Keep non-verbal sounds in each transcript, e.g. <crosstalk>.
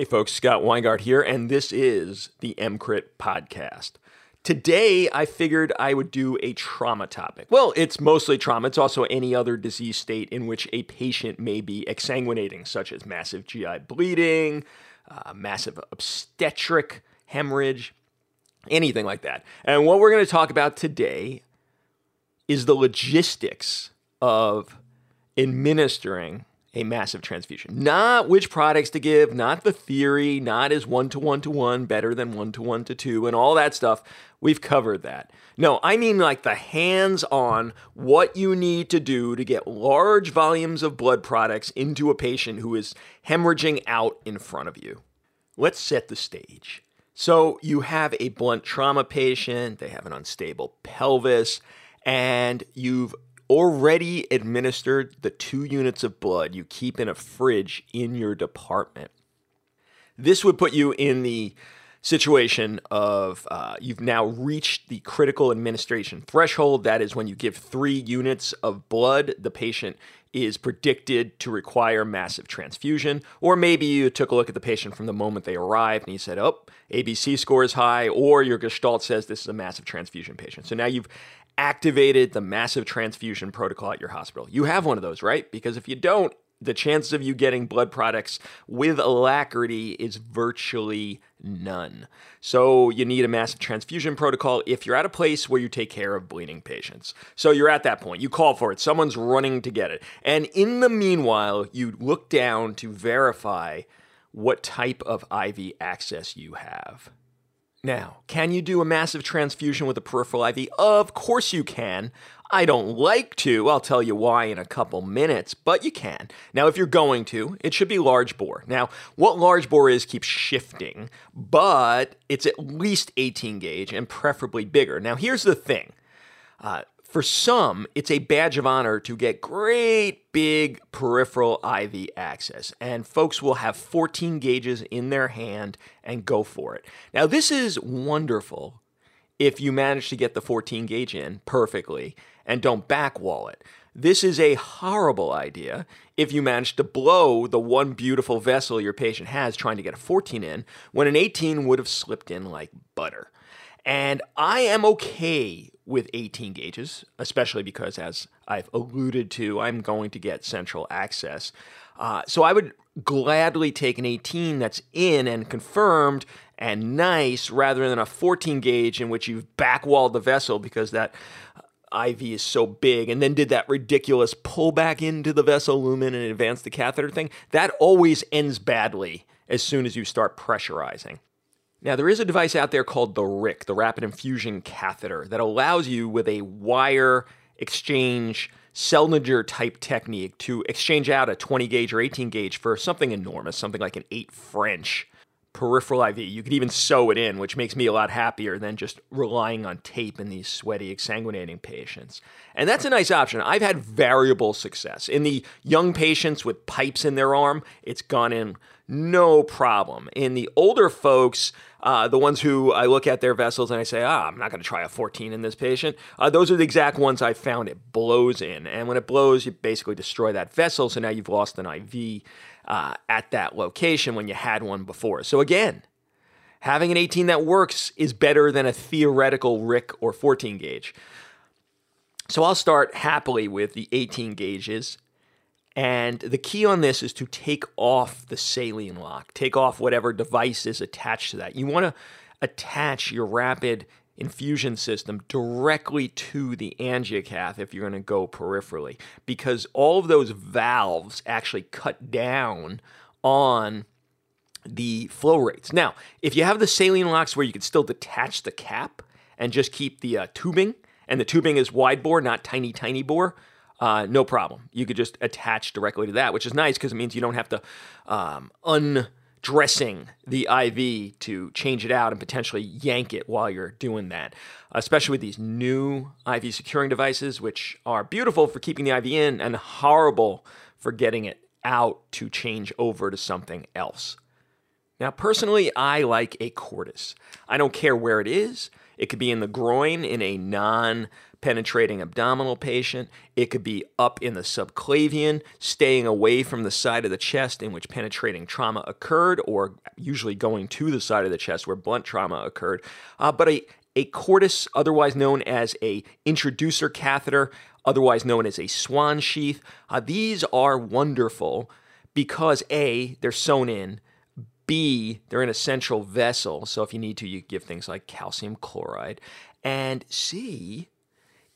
Hey folks, Scott Weingart here, and this is the EMCrit podcast. Today, I figured I would do a trauma topic. Well, it's mostly trauma. It's also any other disease state in which a patient may be exsanguinating, such as massive GI bleeding, uh, massive obstetric hemorrhage, anything like that. And what we're going to talk about today is the logistics of administering a massive transfusion. Not which products to give, not the theory, not is one to one to one better than one to one to two, and all that stuff. We've covered that. No, I mean like the hands on what you need to do to get large volumes of blood products into a patient who is hemorrhaging out in front of you. Let's set the stage. So, you have a blunt trauma patient, they have an unstable pelvis, and you've already administered the two units of blood you keep in a fridge in your department. This would put you in the situation of uh, you've now reached the critical administration threshold. That is when you give three units of blood, the patient is predicted to require massive transfusion. Or maybe you took a look at the patient from the moment they arrived and you said, oh, ABC score is high, or your gestalt says this is a massive transfusion patient. So now you've activated the massive transfusion protocol at your hospital. You have one of those, right? Because if you don't, the chances of you getting blood products with alacrity is virtually none. So you need a massive transfusion protocol if you're at a place where you take care of bleeding patients. So you're at that point. You call for it. Someone's running to get it. And in the meanwhile, you look down to verify what type of IV access you have. Now, can you do a massive transfusion with a peripheral IV? Of course you can. I don't like to. I'll tell you why in a couple minutes, but you can. Now, if you're going to, it should be large bore. Now, what large bore is keeps shifting, but it's at least 18 gauge and preferably bigger. Now, here's the thing uh, for some, it's a badge of honor to get great big peripheral IV access, and folks will have 14 gauges in their hand and go for it. Now, this is wonderful if you manage to get the 14 gauge in perfectly and don't backwall it. This is a horrible idea if you manage to blow the one beautiful vessel your patient has trying to get a 14 in when an 18 would have slipped in like butter. And I am okay with 18 gauges, especially because, as I've alluded to, I'm going to get central access. Uh, so I would gladly take an 18 that's in and confirmed and nice rather than a 14 gauge in which you've backwalled the vessel because that IV is so big and then did that ridiculous pull back into the vessel lumen and advance the catheter thing. That always ends badly as soon as you start pressurizing. Now, there is a device out there called the RIC, the Rapid Infusion Catheter, that allows you with a wire exchange Seldinger type technique to exchange out a 20 gauge or 18 gauge for something enormous, something like an 8 French peripheral IV. You could even sew it in, which makes me a lot happier than just relying on tape in these sweaty, exsanguinating patients. And that's a nice option. I've had variable success. In the young patients with pipes in their arm, it's gone in no problem. In the older folks, uh, the ones who I look at their vessels and I say, ah, I'm not going to try a 14 in this patient. Uh, those are the exact ones I found it blows in. And when it blows, you basically destroy that vessel. So now you've lost an IV uh, at that location when you had one before. So again, having an 18 that works is better than a theoretical RIC or 14 gauge. So I'll start happily with the 18 gauges. And the key on this is to take off the saline lock, take off whatever device is attached to that. You want to attach your rapid infusion system directly to the angiocath if you're going to go peripherally because all of those valves actually cut down on the flow rates. Now, if you have the saline locks where you can still detach the cap and just keep the uh, tubing, and the tubing is wide bore, not tiny, tiny bore, uh, no problem. You could just attach directly to that, which is nice because it means you don't have to um, un dressing the IV to change it out and potentially yank it while you're doing that, especially with these new IV securing devices, which are beautiful for keeping the IV in and horrible for getting it out to change over to something else. Now, personally, I like a Cordis. I don't care where it is. It could be in the groin in a non penetrating abdominal patient. It could be up in the subclavian, staying away from the side of the chest in which penetrating trauma occurred, or usually going to the side of the chest where blunt trauma occurred. Uh, but a, a cordis, otherwise known as a introducer catheter, otherwise known as a swan sheath, uh, these are wonderful because A, they're sewn in. B, they're in a central vessel. So if you need to, you give things like calcium chloride. And C,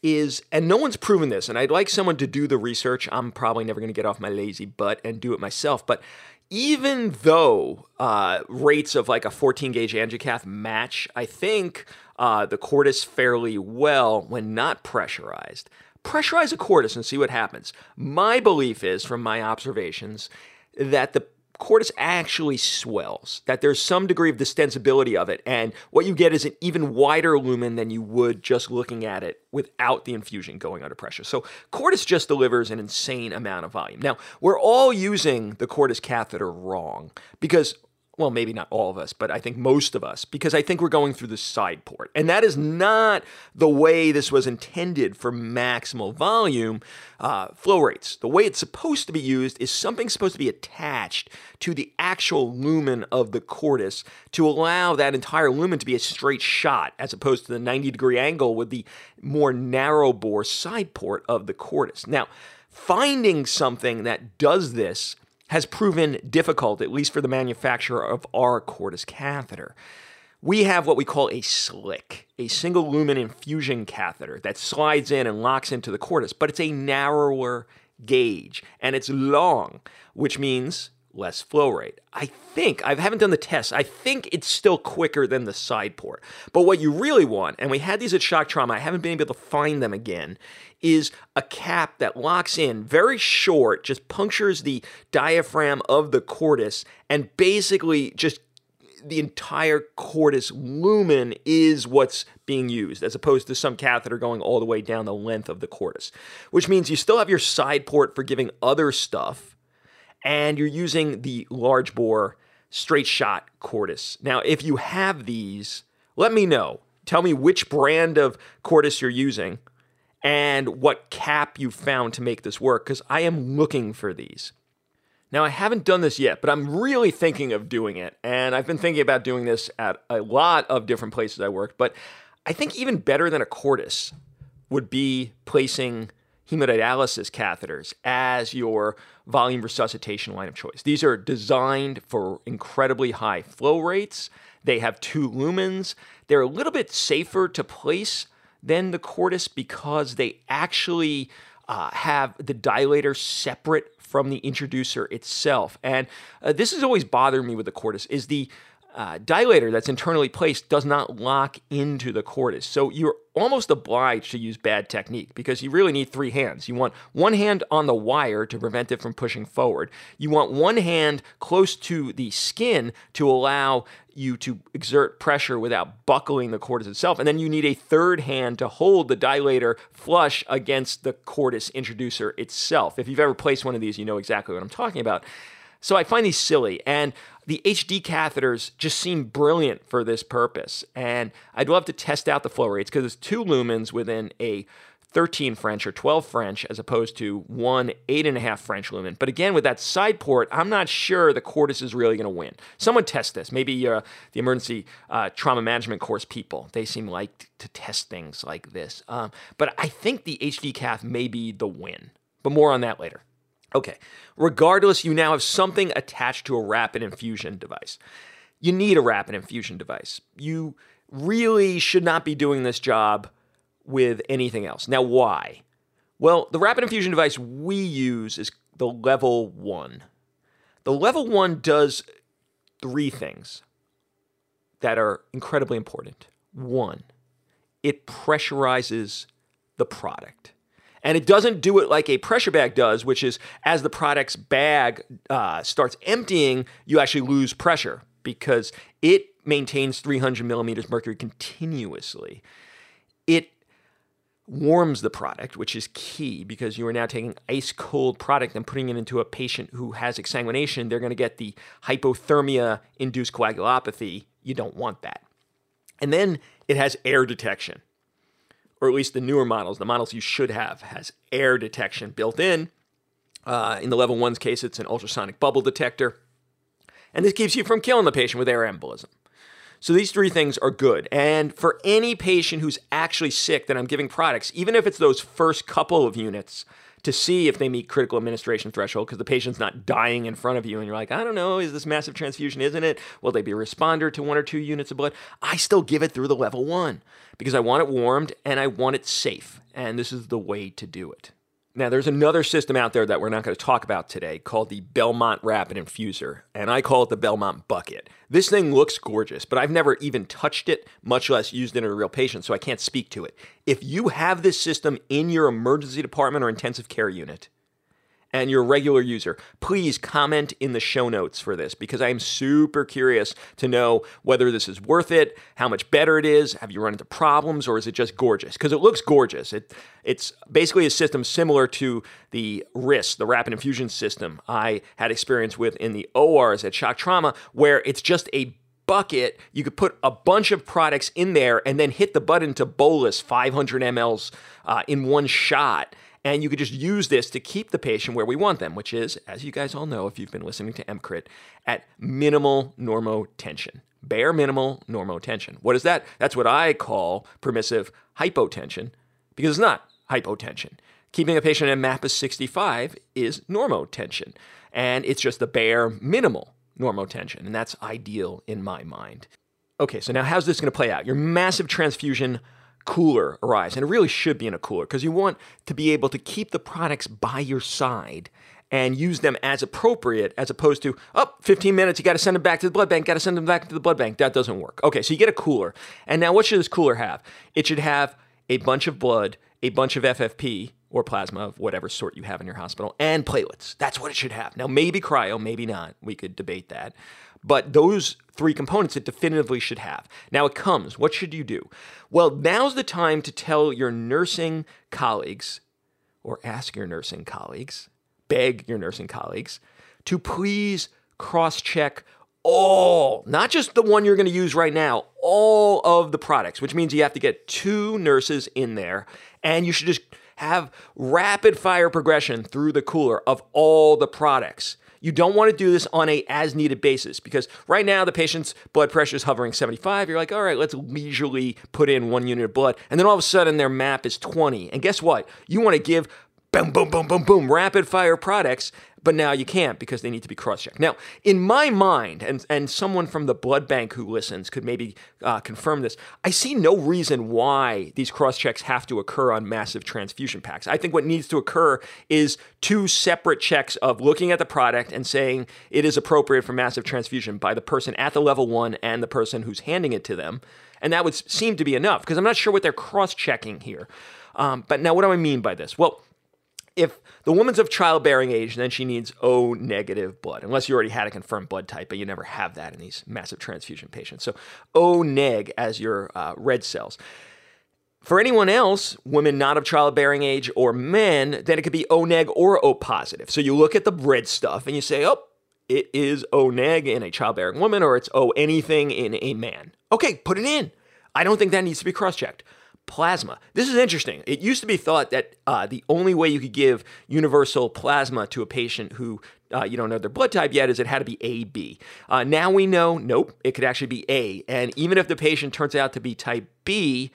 is, and no one's proven this, and I'd like someone to do the research. I'm probably never going to get off my lazy butt and do it myself. But even though uh, rates of like a 14 gauge angiocath match, I think uh, the cordis fairly well when not pressurized. Pressurize a cordis and see what happens. My belief is, from my observations, that the cordis actually swells, that there's some degree of distensibility of it, and what you get is an even wider lumen than you would just looking at it without the infusion going under pressure. So cordis just delivers an insane amount of volume. Now, we're all using the cordis catheter wrong because well, maybe not all of us, but I think most of us, because I think we're going through the side port. And that is not the way this was intended for maximal volume uh, flow rates. The way it's supposed to be used is something supposed to be attached to the actual lumen of the cordis to allow that entire lumen to be a straight shot, as opposed to the 90 degree angle with the more narrow bore side port of the cordis. Now, finding something that does this has proven difficult, at least for the manufacturer of our cordis catheter. We have what we call a slick, a single lumen infusion catheter that slides in and locks into the cordis, but it's a narrower gauge and it's long, which means less flow rate. I think, I haven't done the test, I think it's still quicker than the side port. But what you really want, and we had these at Shock Trauma, I haven't been able to find them again, is a cap that locks in very short, just punctures the diaphragm of the cordis, and basically just the entire cordis lumen is what's being used, as opposed to some catheter going all the way down the length of the cordis, which means you still have your side port for giving other stuff and you're using the large bore straight shot cordis. Now, if you have these, let me know. Tell me which brand of cordis you're using and what cap you found to make this work because I am looking for these. Now, I haven't done this yet, but I'm really thinking of doing it. And I've been thinking about doing this at a lot of different places I worked. But I think even better than a cordis would be placing hemodialysis catheters as your volume resuscitation line of choice. These are designed for incredibly high flow rates. They have two lumens. They're a little bit safer to place than the cordis because they actually uh, have the dilator separate from the introducer itself. And uh, this has always bothered me with the cordis is the uh, dilator that's internally placed does not lock into the cordis. So you're almost obliged to use bad technique because you really need three hands. You want one hand on the wire to prevent it from pushing forward. You want one hand close to the skin to allow you to exert pressure without buckling the cordis itself. And then you need a third hand to hold the dilator flush against the cordis introducer itself. If you've ever placed one of these, you know exactly what I'm talking about. So I find these silly. And the HD catheters just seem brilliant for this purpose. And I'd love to test out the flow rates because it's two lumens within a 13 French or 12 French as opposed to one 8.5 French lumen. But again, with that side port, I'm not sure the Cordis is really going to win. Someone test this. Maybe uh, the emergency uh, trauma management course people. They seem like to test things like this. Um, but I think the HD cath may be the win. But more on that later. Okay, regardless, you now have something attached to a rapid infusion device. You need a rapid infusion device. You really should not be doing this job with anything else. Now, why? Well, the rapid infusion device we use is the level one. The level one does three things that are incredibly important. One, it pressurizes the product. And it doesn't do it like a pressure bag does, which is as the product's bag uh, starts emptying, you actually lose pressure because it maintains 300 millimeters mercury continuously. It warms the product, which is key because you are now taking ice cold product and putting it into a patient who has exsanguination. They're going to get the hypothermia induced coagulopathy. You don't want that. And then it has air detection or at least the newer models, the models you should have, has air detection built in. Uh, in the level one's case, it's an ultrasonic bubble detector. And this keeps you from killing the patient with air embolism. So these three things are good. And for any patient who's actually sick that I'm giving products, even if it's those first couple of units, to see if they meet critical administration threshold because the patient's not dying in front of you and you're like, I don't know, is this massive transfusion, isn't it? Will they be a responder to one or two units of blood? I still give it through the level one because I want it warmed and I want it safe. And this is the way to do it. Now, there's another system out there that we're not going to talk about today called the Belmont Rapid Infuser, and I call it the Belmont Bucket. This thing looks gorgeous, but I've never even touched it, much less used it in a real patient, so I can't speak to it. If you have this system in your emergency department or intensive care unit, and you're a regular user, please comment in the show notes for this because I am super curious to know whether this is worth it, how much better it is, have you run into problems, or is it just gorgeous? Because it looks gorgeous. It, it's basically a system similar to the RIS, the rapid infusion system I had experience with in the ORs at Shock Trauma, where it's just a bucket, you could put a bunch of products in there and then hit the button to bolus 500 mLs uh, in one shot. And you could just use this to keep the patient where we want them, which is, as you guys all know if you've been listening to EMCrit, at minimal normotension. Bare minimal normotension. What is that? That's what I call permissive hypotension because it's not hypotension. Keeping a patient at MAPA 65 is normotension, and it's just the bare minimal normotension, and that's ideal in my mind. Okay, so now how's this going to play out? Your massive transfusion cooler arrives, and it really should be in a cooler because you want to be able to keep the products by your side and use them as appropriate as opposed to, oh, 15 minutes, you got to send them back to the blood bank, got to send them back to the blood bank. That doesn't work. Okay, so you get a cooler. And now what should this cooler have? It should have a bunch of blood, a bunch of FFP or plasma of whatever sort you have in your hospital, and platelets. That's what it should have. Now, maybe cryo, maybe not. We could debate that. But those three components it definitively should have. Now it comes. What should you do? Well, now's the time to tell your nursing colleagues, or ask your nursing colleagues, beg your nursing colleagues, to please cross check all, not just the one you're going to use right now, all of the products, which means you have to get two nurses in there and you should just have rapid fire progression through the cooler of all the products. You don't want to do this on a as needed basis because right now the patient's blood pressure is hovering 75. You're like, all right, let's leisurely put in one unit of blood. And then all of a sudden their map is 20. And guess what? You want to give boom, boom, boom, boom, boom, rapid fire products but now you can't because they need to be cross-checked. Now, in my mind, and and someone from the blood bank who listens could maybe uh, confirm this. I see no reason why these cross-checks have to occur on massive transfusion packs. I think what needs to occur is two separate checks of looking at the product and saying it is appropriate for massive transfusion by the person at the level one and the person who's handing it to them, and that would seem to be enough because I'm not sure what they're cross-checking here. Um, but now, what do I mean by this? Well if the woman's of childbearing age, then she needs O negative blood, unless you already had a confirmed blood type, but you never have that in these massive transfusion patients. So O neg as your uh, red cells. For anyone else, women not of childbearing age or men, then it could be O neg or O positive. So you look at the red stuff and you say, oh, it is O neg in a childbearing woman or it's O anything in a man. Okay, put it in. I don't think that needs to be cross checked plasma. This is interesting. It used to be thought that uh, the only way you could give universal plasma to a patient who uh, you don't know their blood type yet is it had to be AB. Uh, now we know, nope, it could actually be A. And even if the patient turns out to be type B,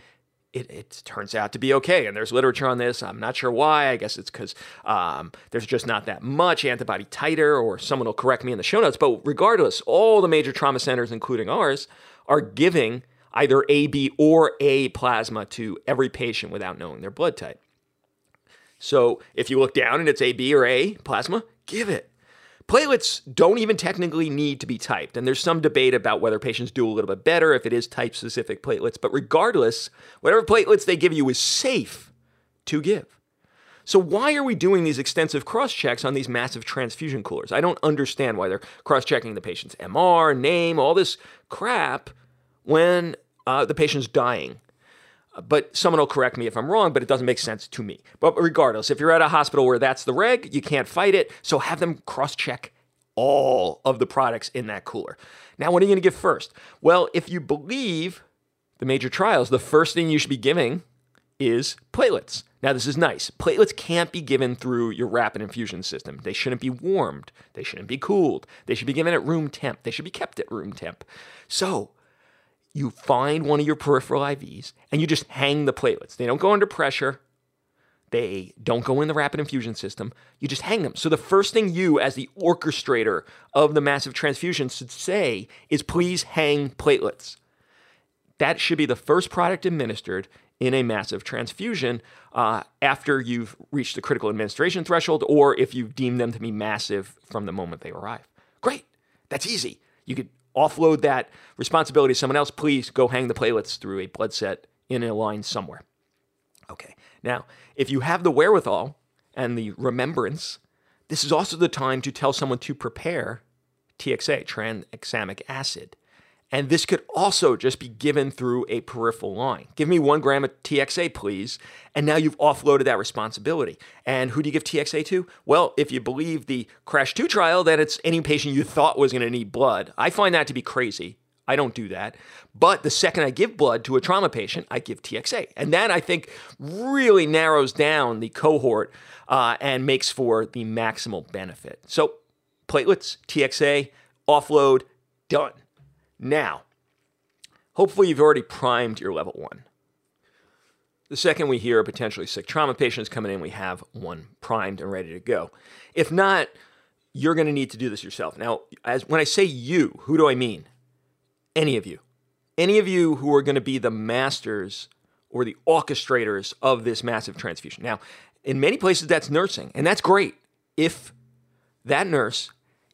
it, it, turns out to be okay. And there's literature on this. I'm not sure why. I guess it's because um, there's just not that much antibody titer, or someone will correct me in the show notes. But regardless, all the major trauma centers, including ours, are giving either AB or A plasma to every patient without knowing their blood type. So if you look down and it's AB or A plasma, give it. Platelets don't even technically need to be typed, and there's some debate about whether patients do a little bit better if it is type specific platelets, but regardless, whatever platelets they give you is safe to give. So, why are we doing these extensive cross checks on these massive transfusion coolers? I don't understand why they're cross checking the patient's MR, name, all this crap when uh, the patient's dying. But someone will correct me if I'm wrong, but it doesn't make sense to me. But regardless, if you're at a hospital where that's the reg, you can't fight it. So have them cross check all of the products in that cooler. Now, what are you going to give first? Well, if you believe the major trials, the first thing you should be giving is platelets. Now, this is nice. Platelets can't be given through your rapid infusion system. They shouldn't be warmed. They shouldn't be cooled. They should be given at room temp. They should be kept at room temp. So, you find one of your peripheral IVs and you just hang the platelets. They don't go under pressure. They don't go in the rapid infusion system. You just hang them. So the first thing you, as the orchestrator of the massive transfusion, should say is please hang platelets. That should be the first product administered in a massive transfusion uh, after you've reached the critical administration threshold or if you deem them to be massive from the moment they arrive. Great. That's easy. You could offload that responsibility to someone else. Please go hang the platelets through a blood set in a line somewhere. Okay. Now, if you have the wherewithal and the remembrance, this is also the time to tell someone to prepare TXA, tranexamic acid. And this could also just be given through a peripheral line. Give me one gram of TXA, please. And now you've offloaded that responsibility. And who do you give TXA to? Well, if you believe the CRASH 2 trial, then it's any patient you thought was going to need blood. I find that to be crazy. I don't do that. But the second I give blood to a trauma patient, I give TXA. And that I think really narrows down the cohort uh, and makes for the maximal benefit. So, platelets, TXA, offload, done. Now, hopefully you've already primed your level one. The second we hear a potentially sick trauma patient is coming in, we have one primed and ready to go. If not, you're going to need to do this yourself. Now, as when I say you, who do I mean? any of you, any of you who are going to be the masters or the orchestrators of this massive transfusion. Now, in many places, that's nursing, and that's great if that nurse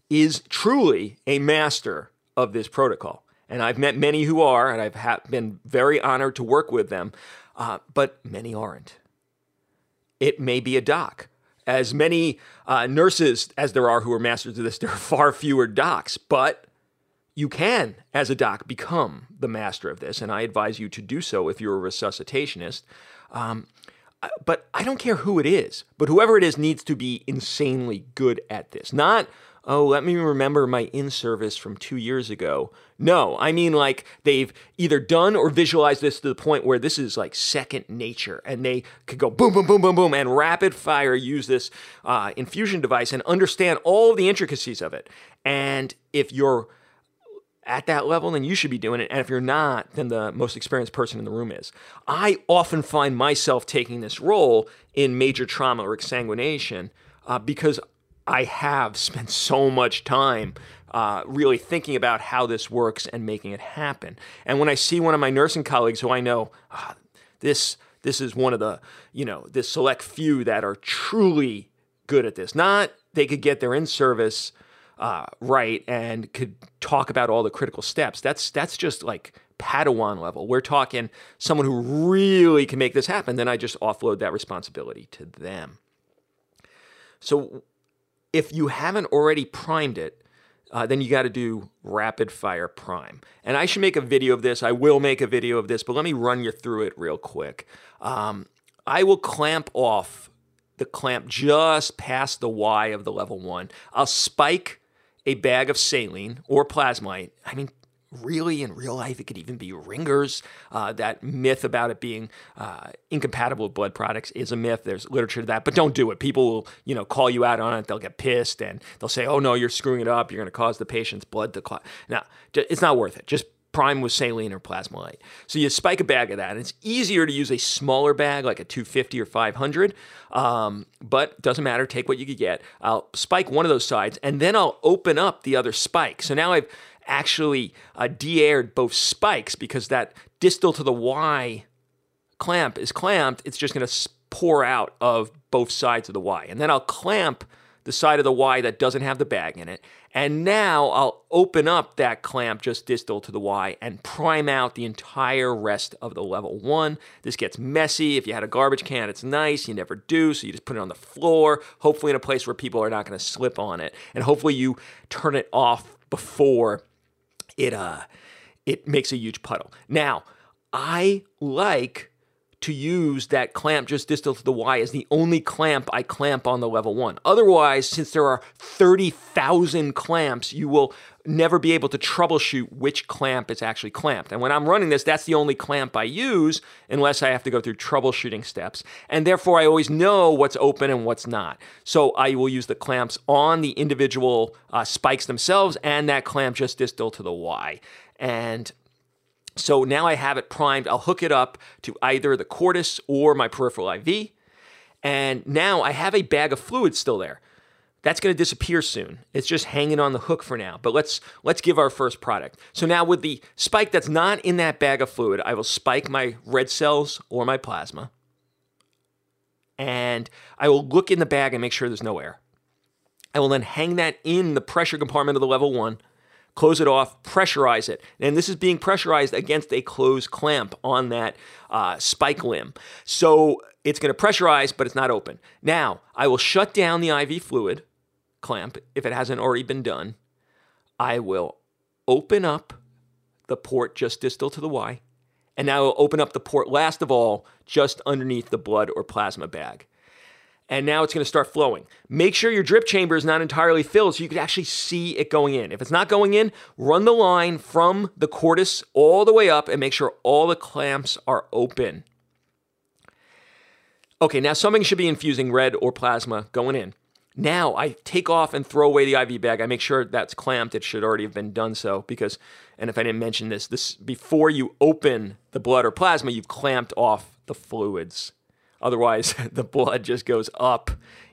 is truly a master of this protocol. And I've met many who are, and I've ha- been very honored to work with them, uh, but many aren't. It may be a doc. As many uh, nurses as there are who are masters of this, <laughs> there are far fewer docs, but you can, as a doc, become the master of this, and I advise you to do so if you're a resuscitationist. Um, but I don't care who it is, but whoever it is needs to be insanely good at this. Not, oh, let me remember my in service from two years ago. No, I mean like they've either done or visualized this to the point where this is like second nature and they could go boom, boom, boom, boom, boom, and rapid fire use this uh, infusion device and understand all the intricacies of it. And if you're at that level, then you should be doing it. And if you're not, then the most experienced person in the room is. I often find myself taking this role in major trauma or exsanguination uh, because I have spent so much time uh, really thinking about how this works and making it happen. And when I see one of my nursing colleagues who I know, ah, this this is one of the you know this select few that are truly good at this. Not they could get their in service uh, right and could talk about all the critical steps. That's that's just like Padawan level. We're talking someone who really can make this happen. Then I just offload that responsibility to them. So if you haven't already primed it, uh, then you got to do rapid fire prime. And I should make a video of this. I will make a video of this, but let me run you through it real quick. Um, I will clamp off the clamp just past the Y of the level one. I'll spike a bag of saline or PlasmaLyte. I mean, really, in real life, it could even be ringers. Uh, that myth about it being uh, incompatible with blood products is a myth. There's literature to that, but don't do it. People will, you know, call you out on it. They'll get pissed and they'll say, "Oh no, you're screwing it up. You're going to cause the patient's blood to clot." Now, it's not worth it. Just prime with saline or PlasmaLyte. So you spike a bag of that. And it's easier to use a smaller bag like a 250 or 500, um, but doesn't matter. Take what you could get. I'll spike one of those sides and then I'll open up the other spike. So now I've actually uh, de-aired both spikes because that distal to the Y clamp is clamped. It's just going to pour out of both sides of the Y. And then I'll clamp the side of the Y that doesn't have the bag in it. And now I'll open up that clamp just distal to the Y and prime out the entire rest of the level one. This gets messy. If you had a garbage can, it's nice. You never do. So you just put it on the floor, hopefully in a place where people are not going to slip on it. And hopefully you turn it off before it, uh, it makes a huge puddle. Now, I like to use that clamp just distal to the Y as the only clamp I clamp on the level one. Otherwise, since there are 30,000 clamps, you will never be able to troubleshoot which clamp is actually clamped. And when I'm running this, that's the only clamp I use unless I have to go through troubleshooting steps. And therefore, I always know what's open and what's not. So I will use the clamps on the individual uh, spikes themselves and that clamp just distal to the Y. And so now I have it primed. I'll hook it up to either the Cordis or my peripheral IV. And now I have a bag of fluid still there. That's going to disappear soon. It's just hanging on the hook for now. But let's let's give our first product. So now with the spike that's not in that bag of fluid, I will spike my red cells or my plasma. And I will look in the bag and make sure there's no air. I will then hang that in the pressure compartment of the level 1 close it off, pressurize it. And this is being pressurized against a closed clamp on that uh, spike limb. So it's going to pressurize, but it's not open. Now, I will shut down the IV fluid clamp if it hasn't already been done. I will open up the port just distal to the Y. And now I'll open up the port last of all, just underneath the blood or plasma bag and now it's going to start flowing. Make sure your drip chamber is not entirely filled so you can actually see it going in. If it's not going in, run the line from the Cordis all the way up and make sure all the clamps are open. Okay, now something should be infusing red or plasma going in. Now I take off and throw away the IV bag. I make sure that's clamped. It should already have been done so because, and if I didn't mention this, this before you open the blood or plasma, you've clamped off the fluids. Otherwise, <laughs> the blood just goes up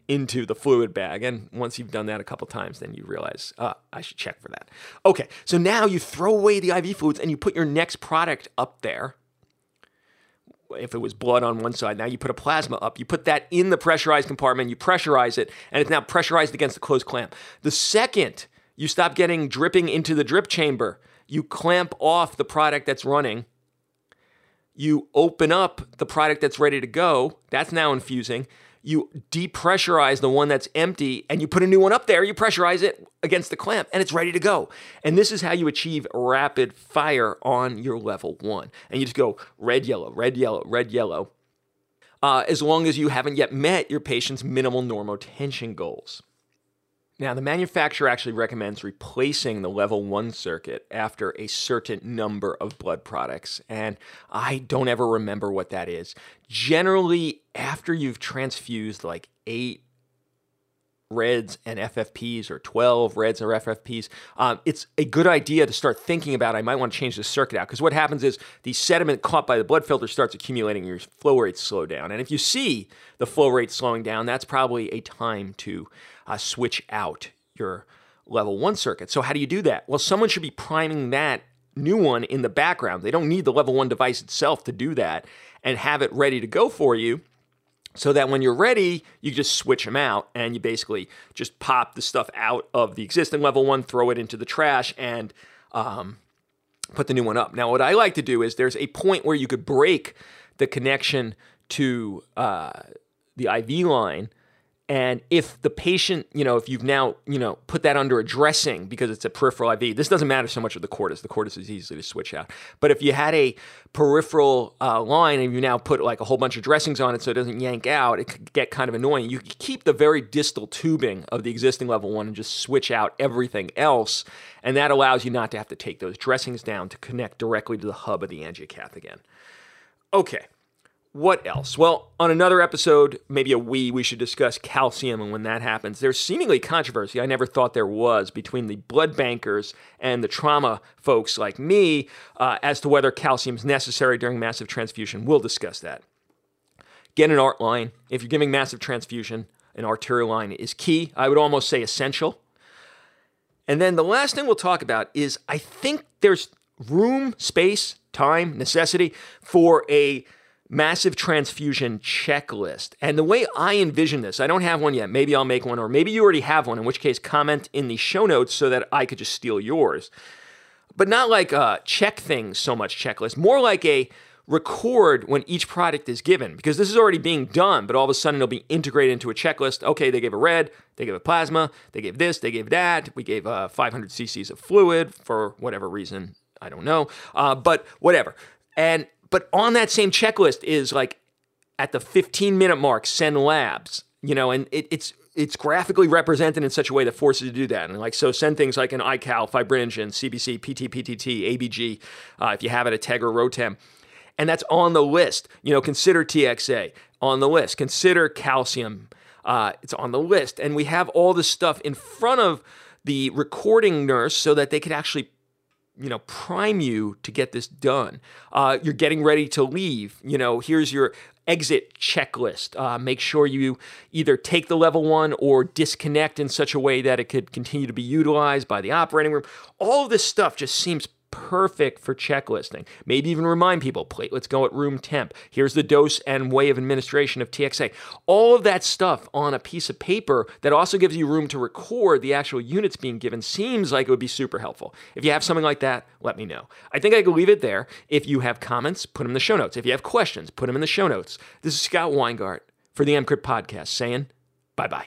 into the fluid bag. And once you've done that a couple times, then you realize, uh, I should check for that. Okay, so now you throw away the IV fluids and you put your next product up there. If it was blood on one side, now you put a plasma up. You put that in the pressurized compartment, you pressurize it, and it's now pressurized against the closed clamp. The second you stop getting dripping into the drip chamber, you clamp off the product that's running you open up the product that's ready to go, that's now infusing. You depressurize the one that's empty and you put a new one up there, you pressurize it against the clamp and it's ready to go. And this is how you achieve rapid fire on your level one. And you just go red, yellow, red, yellow, red, yellow, uh, as long as you haven't yet met your patient's minimal normotension goals. Now, the manufacturer actually recommends replacing the level one circuit after a certain number of blood products, and I don't ever remember what that is. Generally, after you've transfused like eight reds and FFPs or 12 reds or FFPs, um, it's a good idea to start thinking about I might want to change the circuit out because what happens is the sediment caught by the blood filter starts accumulating, your flow rates slow down. And if you see the flow rate slowing down, that's probably a time to uh, switch out your level one circuit. So, how do you do that? Well, someone should be priming that new one in the background. They don't need the level one device itself to do that and have it ready to go for you so that when you're ready, you just switch them out and you basically just pop the stuff out of the existing level one, throw it into the trash, and um, put the new one up. Now, what I like to do is there's a point where you could break the connection to uh, the IV line and if the patient, you know, if you've now, you know, put that under a dressing because it's a peripheral IV, this doesn't matter so much with the Cordis. The Cordis is easy to switch out. But if you had a peripheral uh, line and you now put like a whole bunch of dressings on it so it doesn't yank out, it could get kind of annoying. You keep the very distal tubing of the existing level one and just switch out everything else. And that allows you not to have to take those dressings down to connect directly to the hub of the angiocath again. Okay. What else? Well, on another episode, maybe a we, we should discuss calcium and when that happens. There's seemingly controversy, I never thought there was, between the blood bankers and the trauma folks like me uh, as to whether calcium is necessary during massive transfusion. We'll discuss that. Get an art line. If you're giving massive transfusion, an arterial line is key. I would almost say essential. And then the last thing we'll talk about is I think there's room, space, time, necessity for a massive transfusion checklist. And the way I envision this, I don't have one yet. Maybe I'll make one, or maybe you already have one, in which case, comment in the show notes so that I could just steal yours. But not like a check things so much checklist, more like a record when each product is given because this is already being done, but all of a sudden it'll be integrated into a checklist. Okay, they gave a red, they gave a plasma, they gave this, they gave that. We gave uh, 500 cc's of fluid for whatever reason. I don't know. Uh, but whatever. And but on that same checklist is like at the 15 minute mark, send labs, you know, and it, it's it's graphically represented in such a way that forces you to do that. And like, so send things like an iCal, fibrinogen, CBC, PT, PTT, ABG, uh, if you have it, a Tegra, Rotem. And that's on the list. You know, consider TXA on the list. Consider calcium. Uh, it's on the list. And we have all this stuff in front of the recording nurse so that they could actually you know prime you to get this done uh, you're getting ready to leave you know here's your exit checklist. Uh, make sure you either take the level one or disconnect in such a way that it could continue to be utilized by the operating room. All of this stuff just seems perfect for checklisting. Maybe even remind people platelets go at room temp. Here's the dose and way of administration of TXA. All of that stuff on a piece of paper that also gives you room to record the actual units being given seems like it would be super helpful. If you have something like that, let me know. I think I could leave it there. If you have comments, put them in the show notes. If you have questions, put them in the show notes. This is Scott Weingart for the EMCrit podcast saying bye bye.